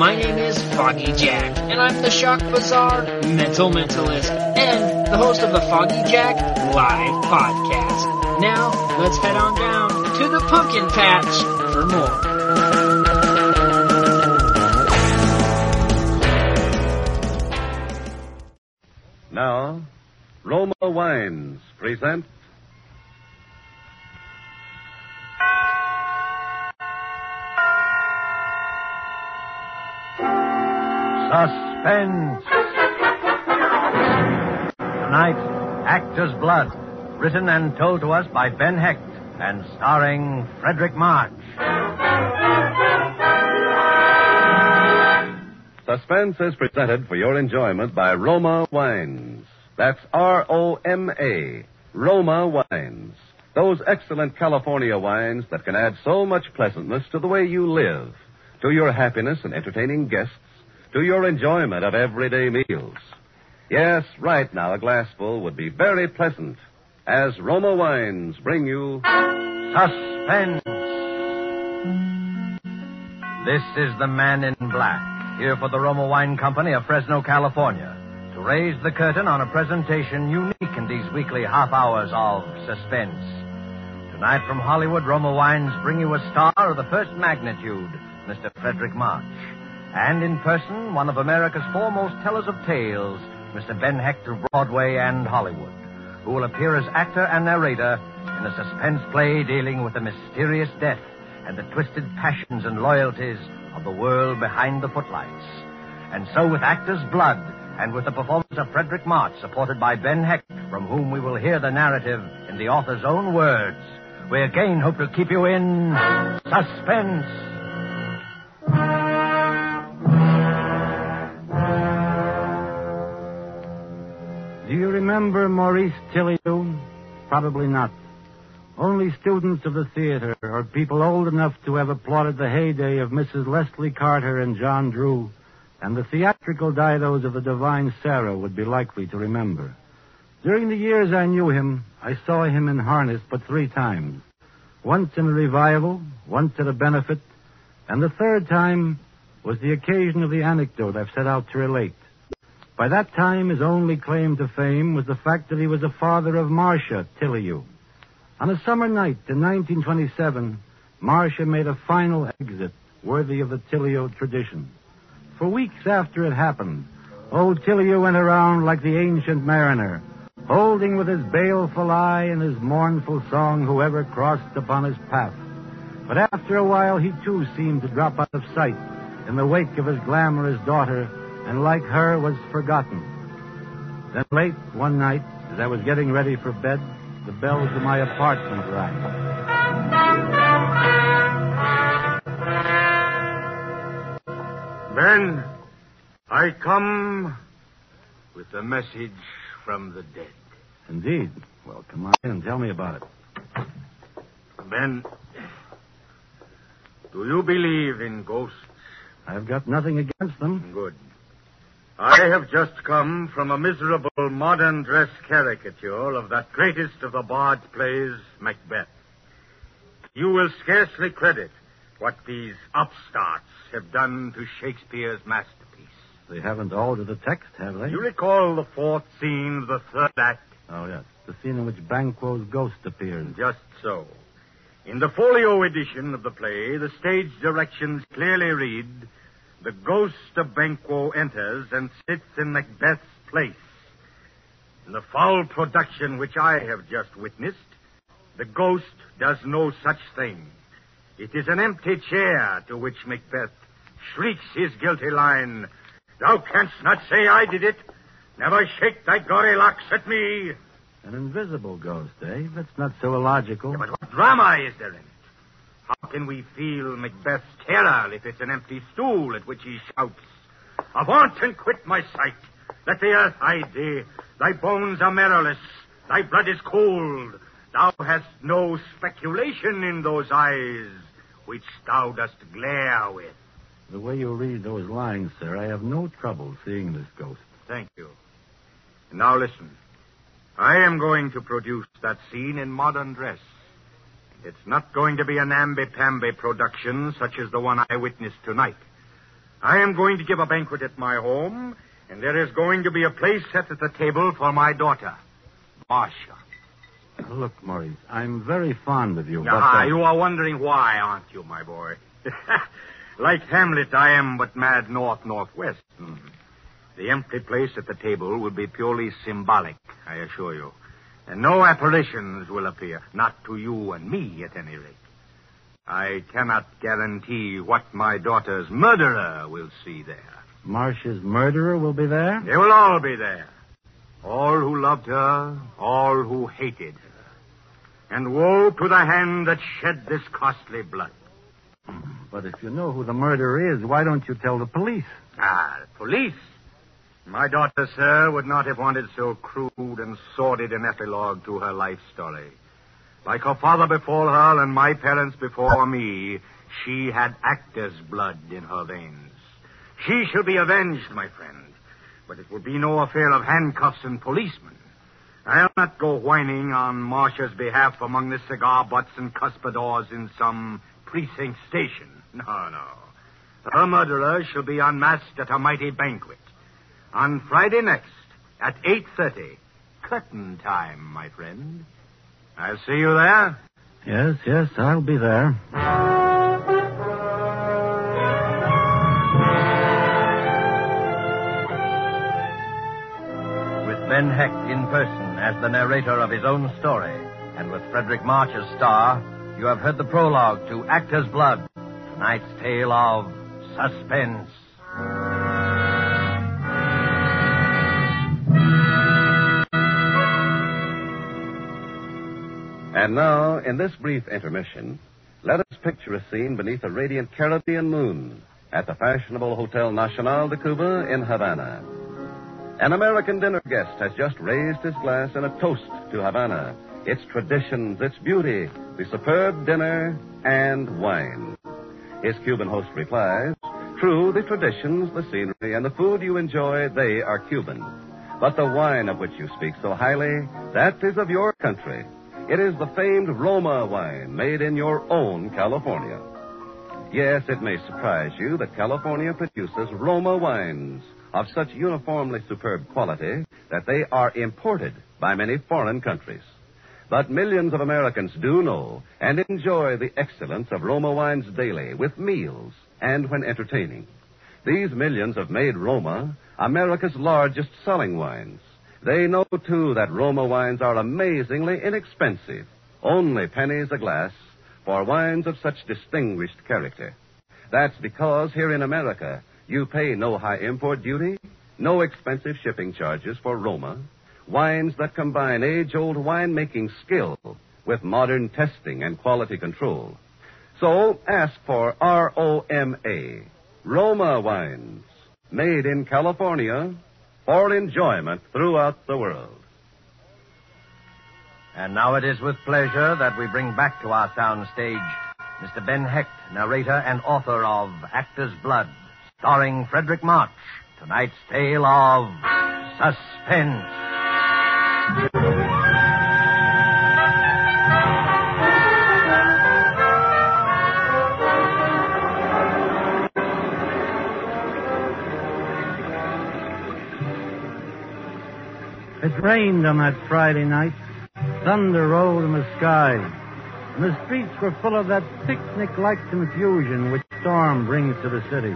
My name is Foggy Jack, and I'm the Shock Bazaar Mental Mentalist, and the host of the Foggy Jack Live Podcast. Now, let's head on down to the Pumpkin Patch for more. Now, Roma Wines present Suspense. Tonight, Actor's Blood, written and told to us by Ben Hecht and starring Fredric March. Suspense is presented for your enjoyment by Roma Wines. That's R O M A. Roma Wines. Those excellent California wines that can add so much pleasantness to the way you live, to your happiness and entertaining guests, to your enjoyment of everyday meals. Yes, right now a glassful would be very pleasant as Roma Wines bring you Suspense. This is the man in black, here for the Roma Wine Company of Fresno, California, to raise the curtain on a presentation unique in these weekly half hours of suspense. Tonight from Hollywood, Roma Wines bring you a star of the first magnitude, Mr. Fredric March. And in person, one of America's foremost tellers of tales, Mr. Ben Hecht of Broadway and Hollywood, who will appear as actor and narrator in a suspense play dealing with the mysterious death and the twisted passions and loyalties of the world behind the footlights. And so with Actor's Blood and with the performance of Fredric March, supported by Ben Hecht, from whom we will hear the narrative in the author's own words, we again hope to keep you in suspense. Remember Maurice Tilliou? Probably not. Only students of the theater or people old enough to have applauded the heyday of Mrs. Leslie Carter and John Drew and the theatrical didos of the Divine Sarah would be likely to remember. During the years I knew him, I saw him in harness but three times. Once in a revival, once at a benefit, and the third time was the occasion of the anecdote I've set out to relate. By that time, his only claim to fame was the fact that he was the father of Marcia Tilliou. On a summer night in 1927, Marcia made a final exit worthy of the Tilliou tradition. For weeks after it happened, old Tilliou went around like the ancient mariner, holding with his baleful eye and his mournful song whoever crossed upon his path. But after a while, he too seemed to drop out of sight in the wake of his glamorous daughter, and like her was forgotten. Then late one night, as I was getting ready for bed, the bells of my apartment rang. Ben, I come with a message from the dead. Indeed. Well, come on in and tell me about it. Ben, do you believe in ghosts? I've got nothing against them. Good. I have just come from a miserable modern dress caricature of that greatest of the Bard's plays, Macbeth. You will scarcely credit what these upstarts have done to Shakespeare's masterpiece. They haven't altered the text, have they? You recall the fourth scene of the third act? Oh, yes. The scene in which Banquo's ghost appears. Just so. In the folio edition of the play, the stage directions clearly read The ghost of Banquo enters and sits in Macbeth's place. In the foul production which I have just witnessed, the ghost does no such thing. It is an empty chair to which Macbeth shrieks his guilty line Thou canst not say I did it. Never shake thy gory locks at me. An invisible ghost, eh? That's not so illogical. But what drama is there in it? Can we feel Macbeth's terror if it's an empty stool at which he shouts, Avaunt and quit my sight. Let the earth hide thee. Thy bones are marrowless. Thy blood is cold. Thou hast no speculation in those eyes which thou dost glare with. The way you read those lines, sir, I have no trouble seeing this ghost. Thank you. And Now listen. I am going to produce that scene in modern dress. It's not going to be a namby-pamby production such as the one I witnessed tonight. I am going to give a banquet at my home, and there is going to be a place set at the table for my daughter, Marcia. Look, Maurice, I'm very fond of you, but... Ah, uh, you are wondering why, aren't you, my boy? like Hamlet, I am but mad north northwest. Hmm. The empty place at the table will be purely symbolic, I assure you. And no apparitions will appear, not to you and me, at any rate. I cannot guarantee what my daughter's murderer will see there. Marcia's murderer will be there? They will all be there. All who loved her, all who hated her. And woe to the hand that shed this costly blood. But if you know who the murderer is, why don't you tell the police? Ah, the police. My daughter, sir, would not have wanted so crude and sordid an epilogue to her life story. Like her father before her and my parents before me, she had actor's blood in her veins. She shall be avenged, my friend. But it will be no affair of handcuffs and policemen. I'll not go whining on Marcia's behalf among the cigar butts and cuspidors in some precinct station. No, no. Her murderer shall be unmasked at a mighty banquet. On Friday next, at 8.30. Curtain time, my friend. I'll see you there. Yes, yes, I'll be there. With Ben Hecht in person as the narrator of his own story, and with Fredric March as star, you have heard the prologue to Actor's Blood, tonight's tale of suspense. And now, in this brief intermission, let us picture a scene beneath a radiant Caribbean moon at the fashionable Hotel Nacional de Cuba in Havana. An American dinner guest has just raised his glass in a toast to Havana, its traditions, its beauty, the superb dinner, and wine. His Cuban host replies, True, the traditions, the scenery, and the food you enjoy, they are Cuban. But the wine of which you speak so highly, that is of your country. It is the famed Roma wine made in your own California. Yes, it may surprise you that California produces Roma wines of such uniformly superb quality that they are imported by many foreign countries. But millions of Americans do know and enjoy the excellence of Roma wines daily with meals and when entertaining. These millions have made Roma America's largest selling wines. They know, too, that Roma wines are amazingly inexpensive, only pennies a glass, for wines of such distinguished character. That's because here in America, you pay no high import duty, no expensive shipping charges for Roma, wines that combine age old winemaking skill with modern testing and quality control. So ask for R O M A, Roma wines, made in California for enjoyment throughout the world. And now it is with pleasure that we bring back to our sound stage Mr. Ben Hecht, narrator and author of Actor's Blood, starring Fredric March, tonight's tale of suspense. It rained on that Friday night. Thunder rolled in the sky. And the streets were full of that picnic-like confusion which storm brings to the city.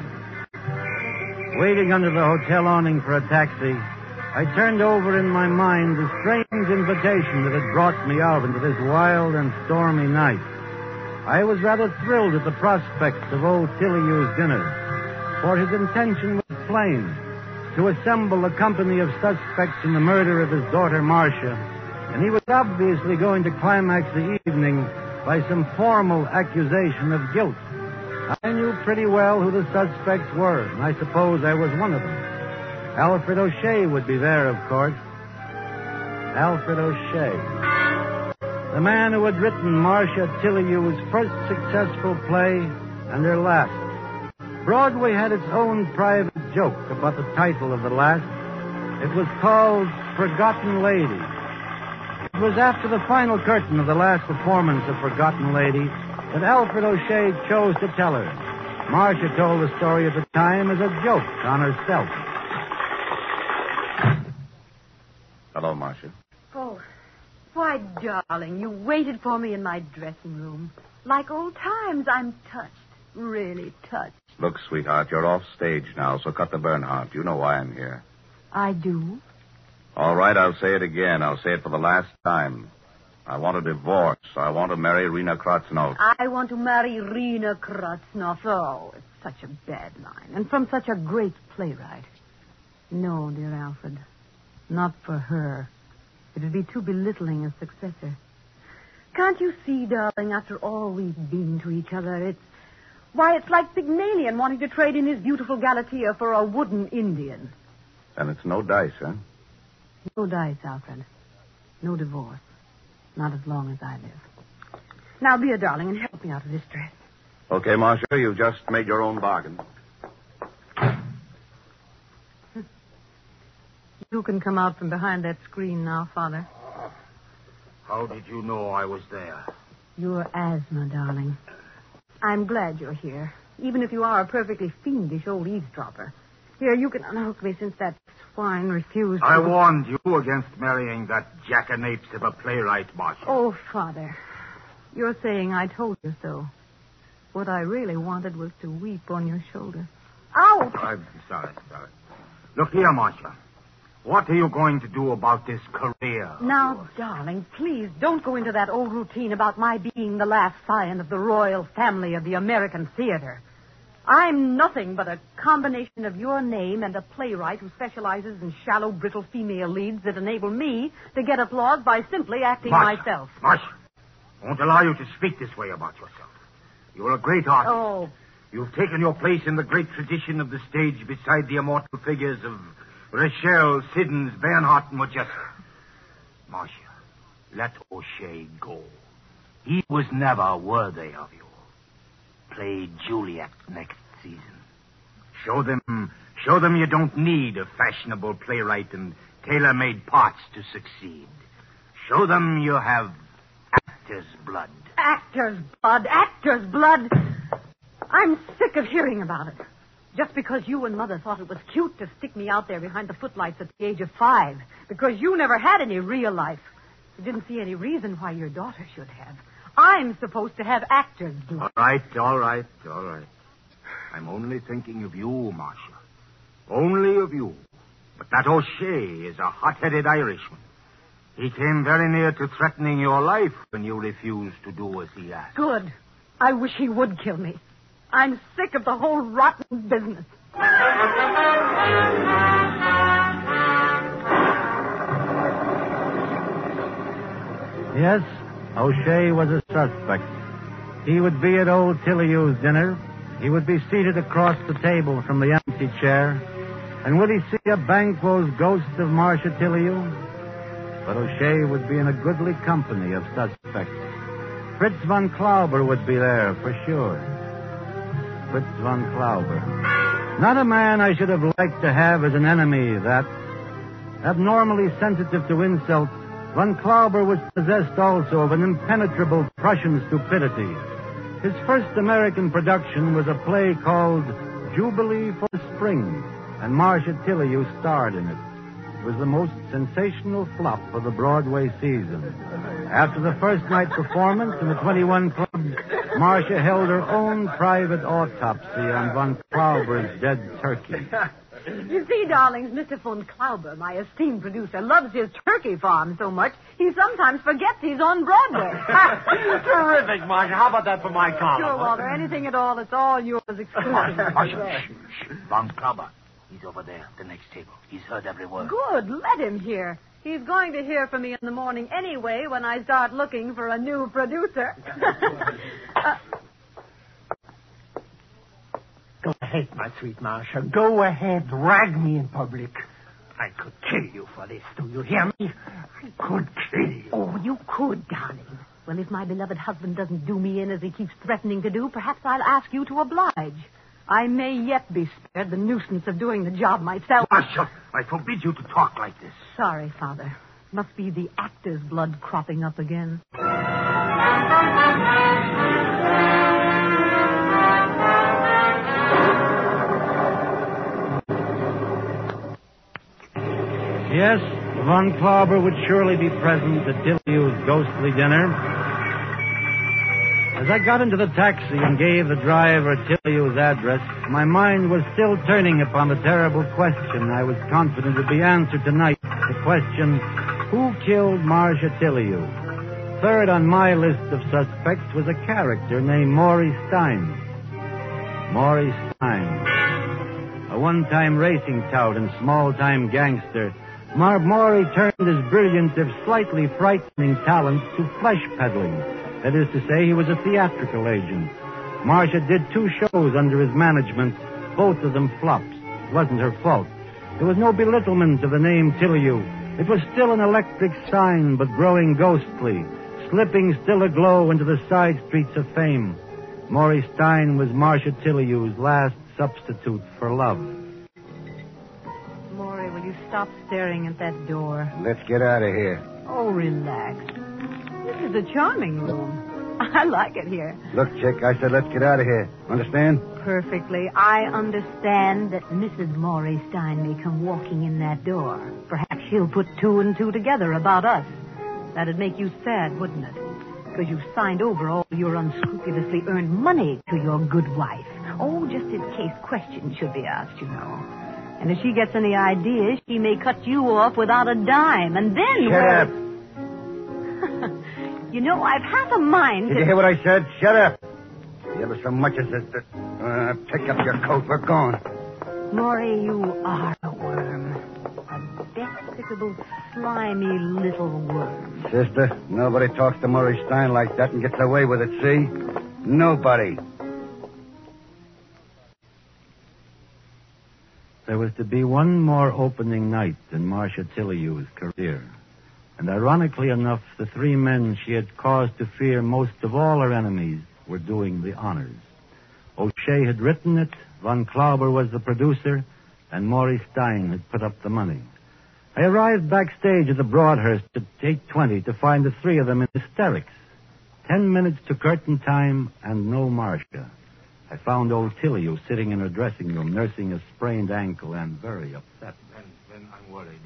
Waiting under the hotel awning for a taxi, I turned over in my mind the strange invitation that had brought me out into this wild and stormy night. I was rather thrilled at the prospects of old Tilleyou's dinner, for his intention was plain to assemble a company of suspects in the murder of his daughter Marcia, and he was obviously going to climax the evening by some formal accusation of guilt. I knew pretty well who the suspects were, and I suppose I was one of them. Alfred O'Shea would be there, of course. Alfred O'Shea. The man who had written Marcia Tilleyou's first successful play and her last. Broadway had its own private joke about the title of the last. It was called Forgotten Lady. It was after the final curtain of the last performance of Forgotten Lady that Alfred O'Shea chose to tell her. Marcia told the story at the time as a joke on herself. Hello, Marcia. Oh, why, darling, you waited for me in my dressing room. Like old times, I'm touched. Really touched. Look, sweetheart, you're off stage now, so cut the Bernhardt. You know why I'm here. I do. All right, I'll say it again. I'll say it for the last time. I want a divorce. I want to marry Rena Kratznoff. I want to marry Rena Kratznoff. Oh, it's such a bad line. And from such a great playwright. No, dear Alfred. Not for her. It would be too belittling a successor. Can't you see, darling, after all we've been to each other, it's. Why, it's like Pygmalion wanting to trade in his beautiful Galatea for a wooden Indian. And it's no dice, huh? No dice, Alfred. No divorce. Not as long as I live. Now be a darling and help me out of this dress. Okay, Marcia, you've just made your own bargain. You can come out from behind that screen now, Father. How did you know I was there? Your asthma, darling. I'm glad you're here, even if you are a perfectly fiendish old eavesdropper. Here, you can unhook me since that swine refused to... I warned you against marrying that jackanapes of a playwright, Marcia. Oh, Father. You're saying I told you so. What I really wanted was to weep on your shoulder. Ouch! I'm sorry, sorry. Look here, Marcia. What are you going to do about this career? Now, darling, please don't go into that old routine about my being the last scion of the royal family of the American theater. I'm nothing but a combination of your name and a playwright who specializes in shallow, brittle female leads that enable me to get applause by simply acting Marcia, myself. Marcia, I won't allow you to speak this way about yourself. You're a great artist. Oh, You've taken your place in the great tradition of the stage beside the immortal figures of Rachel, Siddons, Bernhardt, and. Marcia, let O'Shea go. He was never worthy of you. Play Juliet next season. Show them, show them you don't need a fashionable playwright and tailor-made parts to succeed. Show them you have actor's blood. actor's blood, actor's blood. I'm sick of hearing about it. Just because you and Mother thought it was cute to stick me out there behind the footlights at the age of five. Because you never had any real life. You didn't see any reason why your daughter should have. I'm supposed to have actor's blood. All right, all right, all right. I'm only thinking of you, Marcia. Only of you. But that O'Shea is a hot-headed Irishman. He came very near to threatening your life when you refused to do as he asked. Good. I wish he would kill me. I'm sick of the whole rotten business. Yes, O'Shea was a suspect. He would be at old Tilleyou's dinner. He would be seated across the table from the empty chair. And would he see a Banquo's ghost of Marcia Tilleyou? But O'Shea would be in a goodly company of suspects. Fritz von Klauber would be there for sure. Fritz von Klauber. Not a man I should have liked to have as an enemy, that. Abnormally sensitive to insult, von Klauber was possessed also of an impenetrable Prussian stupidity. His first American production was a play called Jubilee for Spring, and Marcia Tilleyou starred in it. It was the most sensational flop of the Broadway season. After the first night performance in the 21 Club, Marcia held her own private autopsy on von Klauber's dead turkey. You see, darlings, Mr. von Klauber, my esteemed producer, loves his turkey farm so much he sometimes forgets he's on Broadway. Terrific, Marcia. How about that for my column? sure, Walter. Anything at all, it's all yours exclusively. Marcia, shh, shh. Von Klauber. He's over there, at the next table. He's heard every word. Good. Let him hear. He's going to hear from me in the morning anyway when I start looking for a new producer. Ahead, my sweet Marcia. Go ahead. Rag me in public. I could kill you for this. Do you hear me? I could kill you. oh, you could, darling. Well, if my beloved husband doesn't do me in as he keeps threatening to do, perhaps I'll ask you to oblige. I may yet be spared the nuisance of doing the job myself. Marcia, I forbid you to talk like this. Sorry, Father. Must be the actor's blood cropping up again. Yes, Von Klauber would surely be present at Tiliu's ghostly dinner. As I got into the taxi and gave the driver Tiliu's address, my mind was still turning upon the terrible question I was confident would be answered tonight. The question, who killed Marcia Tiliu? Third on my list of suspects was a character named Maury Stein. Maury Stein. A one-time racing tout and small-time gangster, Mar Maury turned his brilliant, if slightly frightening talents to flesh peddling. That is to say, he was a theatrical agent. Marcia did two shows under his management, both of them flops. It wasn't her fault. There was no belittlement of the name Tiliu. It was still an electric sign, but growing ghostly, slipping still aglow into the side streets of fame. Maury Stein was Marcia Tiliu's last substitute for love. Maury, will you stop staring at that door? Let's get out of here. Oh, relax. This is a charming room. I like it here. Look, Chick, I said let's get out of here. Understand? Perfectly. I understand that Mrs. Maury Stein may come walking in that door. Perhaps she'll put two and two together about us. That'd make you sad, wouldn't it? Because you've signed over all your unscrupulously earned money to your good wife. Oh, just in case questions should be asked, you know. And if she gets any ideas, she may cut you off without a dime, and then... Shut up. you know, I've half a mind Did to... you hear what I said? Shut up. You ever so much as a... Uh, pick up your coat. We're going. Maury, you are a worm. A despicable, slimy little worm. Sister, nobody talks to Maury Stein like that and gets away with it, see? Nobody. There was to be one more opening night in Marcia Tiliu's career. And ironically enough, the three men she had cause to fear most of all her enemies were doing the honors. O'Shea had written it, Von Klauber was the producer, and Maury Stein had put up the money. I arrived backstage at the Broadhurst at 8.20 to find the three of them in hysterics. Ten minutes to curtain time and no Marcia. I found old Tiliu sitting in her dressing room nursing a sprained ankle and very upset. Then, then I'm worried.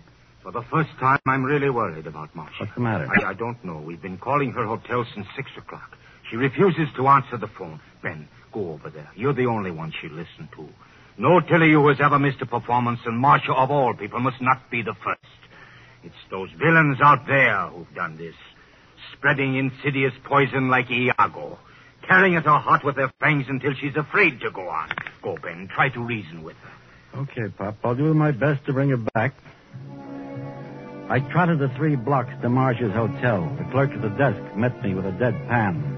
For the first time, I'm really worried about Marcia. What's the matter? I, I don't know. We've been calling her hotel since six o'clock. She refuses to answer the phone. Ben, go over there. You're the only one she'll listen to. No Tiliu has ever missed a performance, and Marcia, of all people, must not be the first. It's those villains out there who've done this. Spreading insidious poison like Iago. Tearing at her heart with their fangs until she's afraid to go on. Go, Ben. Try to reason with her. Okay, Pop. I'll do my best to bring her back. I trotted the three blocks to Marcia's hotel. The clerk at the desk met me with a dead pan.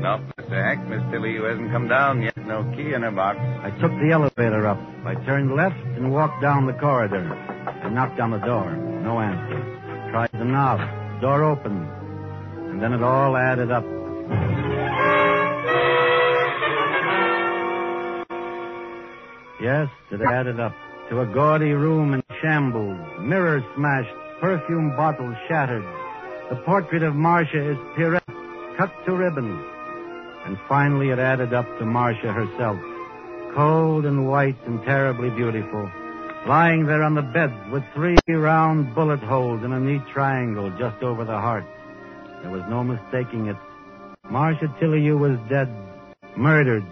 No, Mr. Hank, Miss Tiliu hasn't come down yet. No key in her box. I took the elevator up. I turned left and walked down the corridor. I knocked on the door. No answer. Tried the knob. Door opened. And then it all added up. Yes, it added up to a gaudy room in shambles, mirrors smashed, perfume bottles shattered. The portrait of Marcia is Pierrette, cut to ribbons. And finally it added up to Marcia herself, cold and white and terribly beautiful, lying there on the bed with three round bullet holes in a neat triangle just over the heart. There was no mistaking it. Marcia Tiliu was dead, murdered.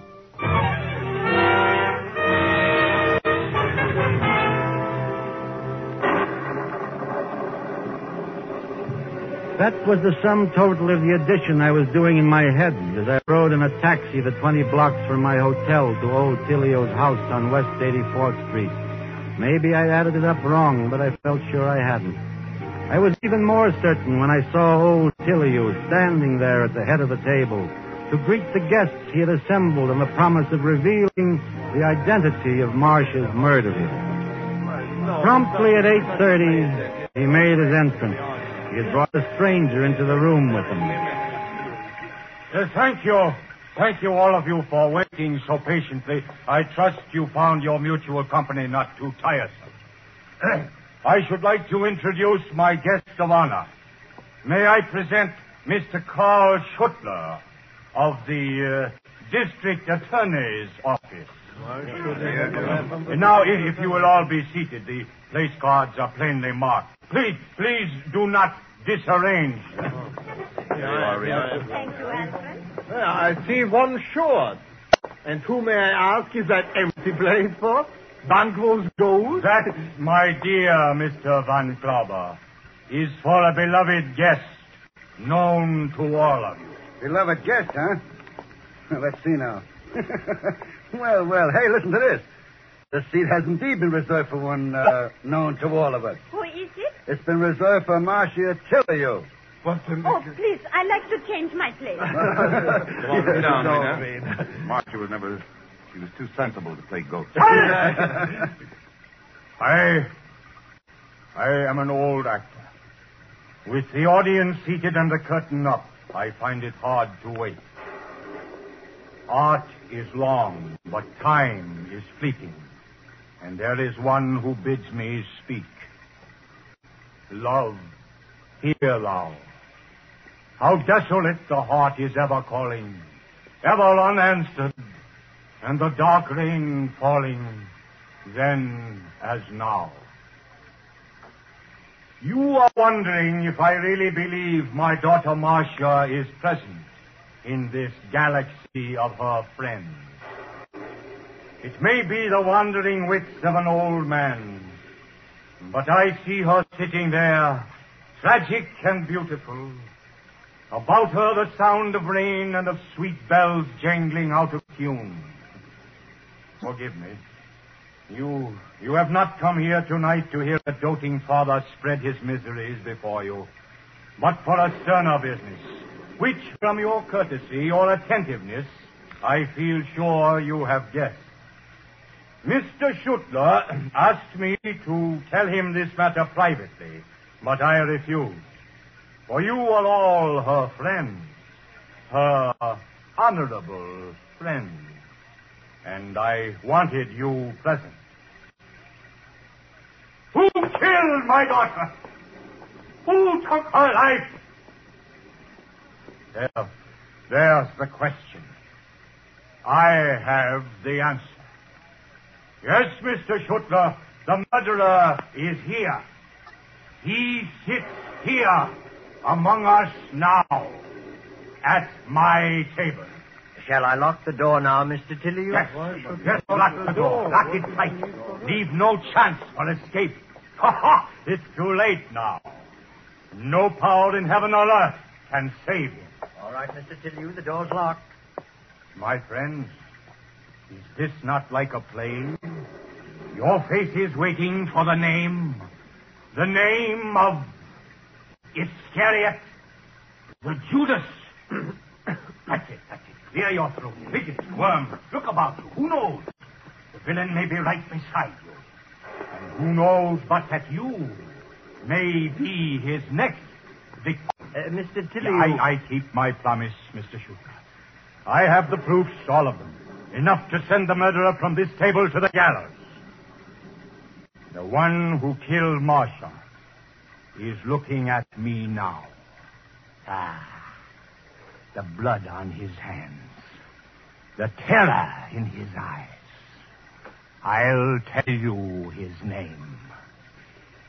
That was the sum total of the addition I was doing in my head as I rode in a taxi the 20 blocks from my hotel to old Tilio's house on West 84th Street. Maybe I added it up wrong, but I felt sure I hadn't. I was even more certain when I saw old Tilio standing there at the head of the table to greet the guests he had assembled on the promise of revealing the identity of Marcia's murderer. Promptly at 8.30, he made his entrance. He brought a stranger into the room with him. Uh, thank you. Thank you, all of you, for waiting so patiently. I trust you found your mutual company not too tiresome. I should like to introduce my guest of honor. May I present Mr. Carl Schuttler of the uh, District Attorney's Office. And now, if you will all be seated, the place cards are plainly marked. Please, please do not disarrange. Thank you, Alfred. I see one short. And who, may I ask, is that empty place for? Banquo's gold? That, my dear Mr. von Klauber, is for a beloved guest known to all of you. Beloved guest, huh? Let's see now. well, well, hey, listen to this. The seat has indeed been reserved for one uh, known to all of us. Who is it? It's been reserved for Marcia Tillyu. What the... Matter? Oh, please, I'd like to change my place. on, Sit down, No, Mina. Marcia was never. She was too sensible to play ghost. I. I am an old actor. With the audience seated and the curtain up, I find it hard to wait. Art is long, but time is fleeting. And there is one who bids me speak. Love, hear thou. How desolate the heart is ever calling, ever unanswered, and the dark rain falling, then as now. You are wondering if I really believe my daughter Marcia is present in this galaxy of her friends. It may be the wandering wits of an old man, but I see her sitting there, tragic and beautiful. About her the sound of rain and of sweet bells jangling out of tune. Forgive me. You, you have not come here tonight to hear a doting father spread his miseries before you, but for a sterner business, which from your courtesy or attentiveness, I feel sure you have guessed. Mr. Schutler asked me to tell him this matter privately, but I refused. For you are all her friends, her honorable friends, and I wanted you present. Who killed my daughter? Who took her life? There, there's the question. I have the answer. Yes, Mr. Schuttler, the murderer is here. He sits here among us now at my table. Shall I lock the door now, Mr. Tilley? Yes, yes, lock the door. Lock it tight. Leave no chance for escape. Ha ha! It's too late now. No power in heaven or earth can save him. All right, Mr. Tilley, the door's locked. My friends, is this not like a play? Your face is waiting for the name. The name of Iscariot. The Judas. that's it, that's it. Clear your throat. Fidget, worm. Look about you. Who knows? The villain may be right beside you. And who knows but that you may be his next victim. Uh, Mr. Tilley. I, I keep my promise, Mr. Shooter. I have the proofs, all of them. Enough to send the murderer from this table to the gallows. The one who killed Marcia is looking at me now. Ah, the blood on his hands. The terror in his eyes. I'll tell you his name.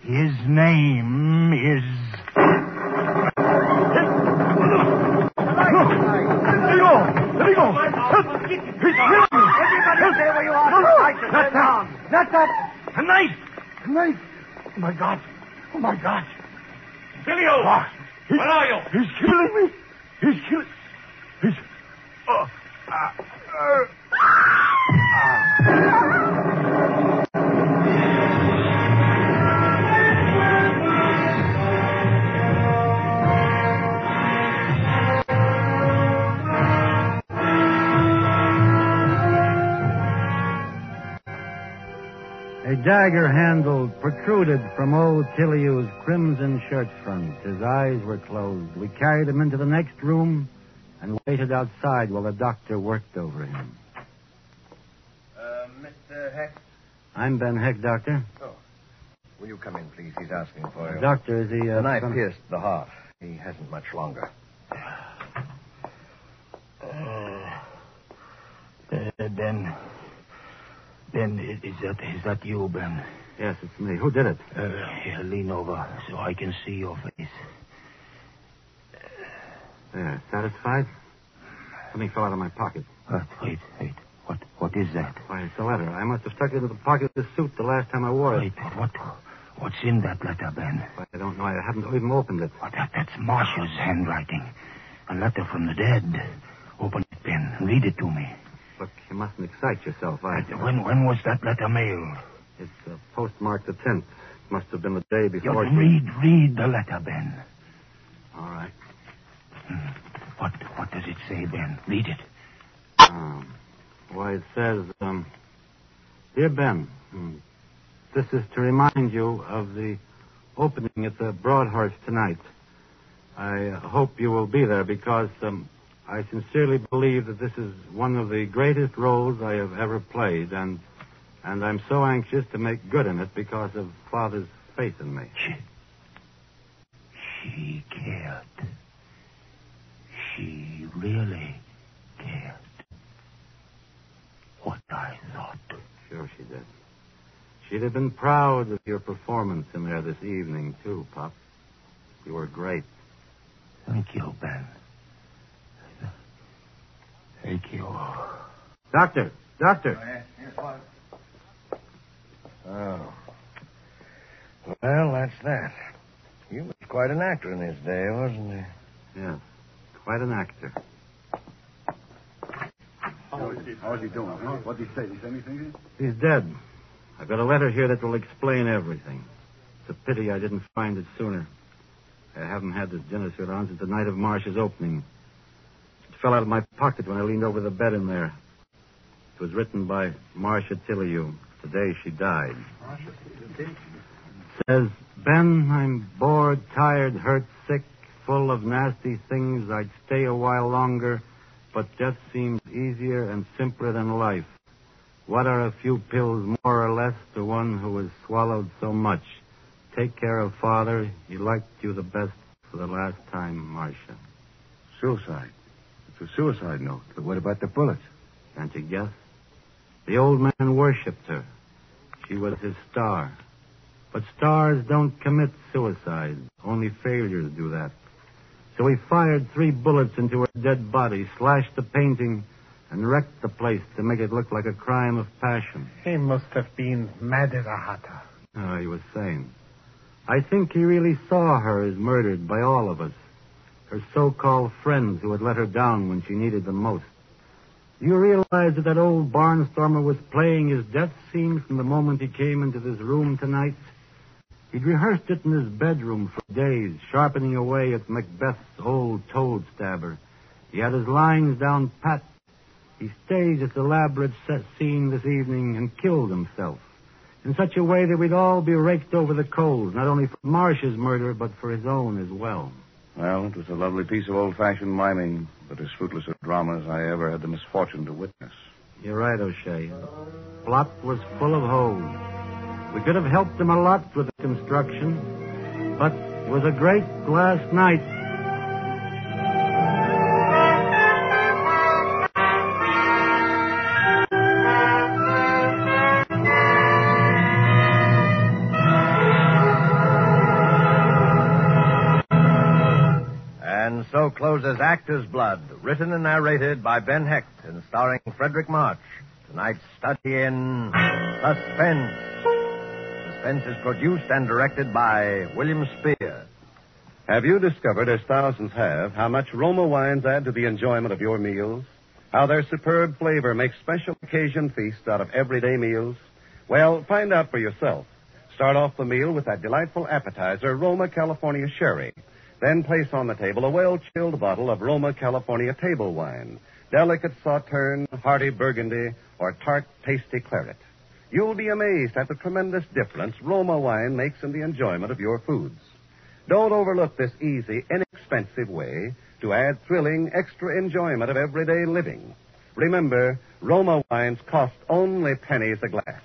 His name is. He's killing me! Everybody stay where you are. Not that. Not that. A knife! A knife. Oh, my God. Oh, my God. Silio! Where are you? He's killing me. He's killing... He's... Oh. Uh, uh, A dagger handle protruded from old Tiliu's crimson shirt front. His eyes were closed. We carried him into the next room and waited outside while the doctor worked over him. Uh, Mr. Hecht, I'm Ben Hecht, doctor. Oh. Will you come in, please? He's asking for you. Doctor, is he... Uh, the knife gonna- pierced the heart. He hasn't much longer. Uh, then. Ben, i- is that is that you, Ben? Yes, it's me. Who did it? Uh, here, lean over so I can see your face. There. Satisfied? Something fell out of my pocket. What? Wait, wait. What? What is that? Why, it's a letter. I must have stuck it into the pocket of the suit the last time I wore it. Wait, what? What's in that letter, Ben? I don't know. I haven't even opened it. What, that, that's Marcia's handwriting. A letter from the dead. Open it, Ben. Read it to me. You mustn't excite yourself. I... When when was that letter mailed? It's uh, postmarked the 10th. Must have been the day You before. read, read the letter, Ben. All right. What what does it say, Ben? Read it. Um, why, it says, um, Dear Ben, hmm, this is to remind you of the opening at the Broadhurst tonight. I uh, hope you will be there because um, I sincerely believe that this is one of the greatest roles I have ever played, and and I'm so anxious to make good in it because of Father's faith in me. She she cared. She really cared. What I thought. Sure she did. She'd have been proud of your performance in there this evening, too, Pop. You were great. Thank you, Ben. Thank you. Doctor! Doctor! Oh. Well, that's that. You was quite an actor in his day, wasn't he? Yeah. Quite an actor. How's he doing, huh? What did he say? Did he say anything? He's dead. I've got a letter here that will explain everything. It's a pity I didn't find it sooner. I haven't had this dinner suit on since the night of Marcia's opening. Fell out of my pocket when I leaned over the bed in there. It was written by Marcia Tillyu. Today she died. Says, Ben, I'm bored, tired, hurt, sick, full of nasty things. I'd stay a while longer, but death seems easier and simpler than life. What are a few pills more or less to one who has swallowed so much? Take care of father. He liked you the best for the last time, Marcia. Suicide. A suicide note. But what about the bullets? Can't you guess? The old man worshipped her. She was his star. But stars don't commit suicide. Only failures do that. So he fired three bullets into her dead body, slashed the painting, and wrecked the place to make it look like a crime of passion. He must have been mad as a hatter. Oh, he was sane. I think he really saw her as murdered by all of us. Her so-called friends who had let her down when she needed them most. Do you realize that that old barnstormer was playing his death scene from the moment he came into this room tonight? He'd rehearsed it in his bedroom for days, sharpening away at Macbeth's old toad stabber. He had his lines down pat. He staged this elaborate set scene this evening and killed himself in such a way that we'd all be raked over the coals, not only for Marcia's murder, but for his own as well. Well, it was a lovely piece of old-fashioned miming, but as fruitless a drama as I ever had the misfortune to witness. You're right, O'Shea. The plot was full of holes. We could have helped him a lot with the construction, but it was a great last night. Actor's Blood, written and narrated by Ben Hecht and starring Fredric March. Tonight's study in Suspense. Suspense is produced and directed by William Spier. Have you discovered, as thousands have, how much Roma wines add to the enjoyment of your meals? How their superb flavor makes special occasion feasts out of everyday meals? Well, find out for yourself. Start off the meal with that delightful appetizer, Roma California Sherry. Then place on the table a well-chilled bottle of Roma California table wine, delicate sauterne, hearty burgundy, or tart, tasty claret. You'll be amazed at the tremendous difference Roma wine makes in the enjoyment of your foods. Don't overlook this easy, inexpensive way to add thrilling, extra enjoyment of everyday living. Remember, Roma wines cost only pennies a glass.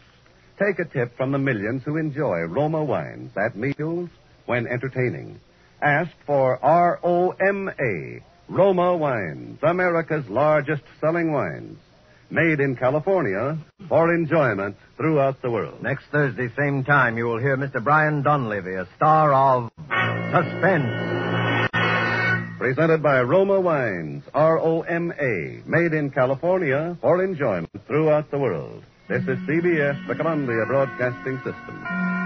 Take a tip from the millions who enjoy Roma wines at meals when entertaining. Ask for R-O-M-A, Roma Wines, America's largest selling wines. Made in California for enjoyment throughout the world. Next Thursday, same time, you will hear Mr. Brian Donlevy, a star of Suspense. Presented by Roma Wines, R-O-M-A, made in California for enjoyment throughout the world. This is CBS, the Columbia Broadcasting System.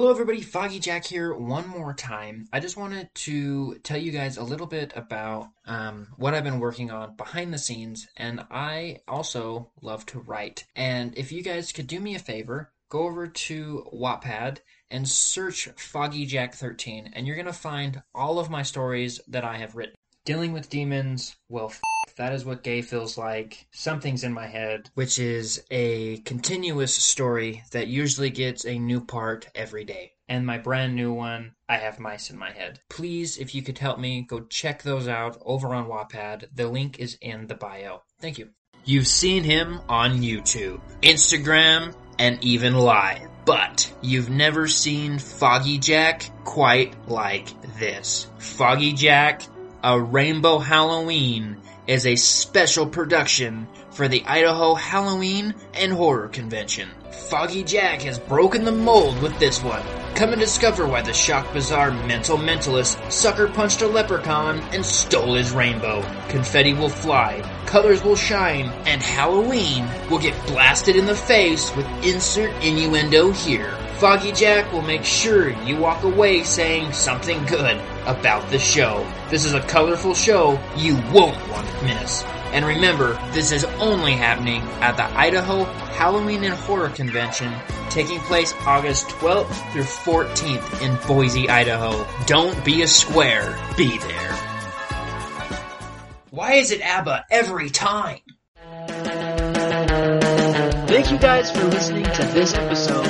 Hello, everybody. Foggy Jack here one more time. I just wanted to tell you guys a little bit about um, what I've been working on behind the scenes, and I also love to write. And if you guys could do me a favor, go over to Wattpad and search Foggy Jack 13, and you're to find all of my stories that I have written. Dealing with demons, well, f- that is what gay feels like. Something's in my head, which is a continuous story that usually gets a new part every day. And my brand new one, I have mice in my head. Please, if you could help me, go check those out over on Wattpad. The link is in the bio. Thank you. You've seen him on YouTube, Instagram, and even live. But you've never seen Foggy Jack quite like this. Foggy Jack, a Rainbow Halloween, is a special production for the Idaho Halloween and Horror Convention. Foggy Jack has broken the mold with this one. Come and discover why the Shock bizarre mental mentalist sucker punched a leprechaun and stole his rainbow. Confetti will fly, colors will shine, and Halloween will get blasted in the face with insert innuendo here. Foggy Jack will make sure you walk away saying something good about the show. This is a colorful show you won't want to miss. And remember, this is only happening at the Idaho Halloween and Horror Convention taking place August 12th through 14th in Boise, Idaho. Don't be a square, be there. Why is it ABBA every time? Thank you guys for listening to this episode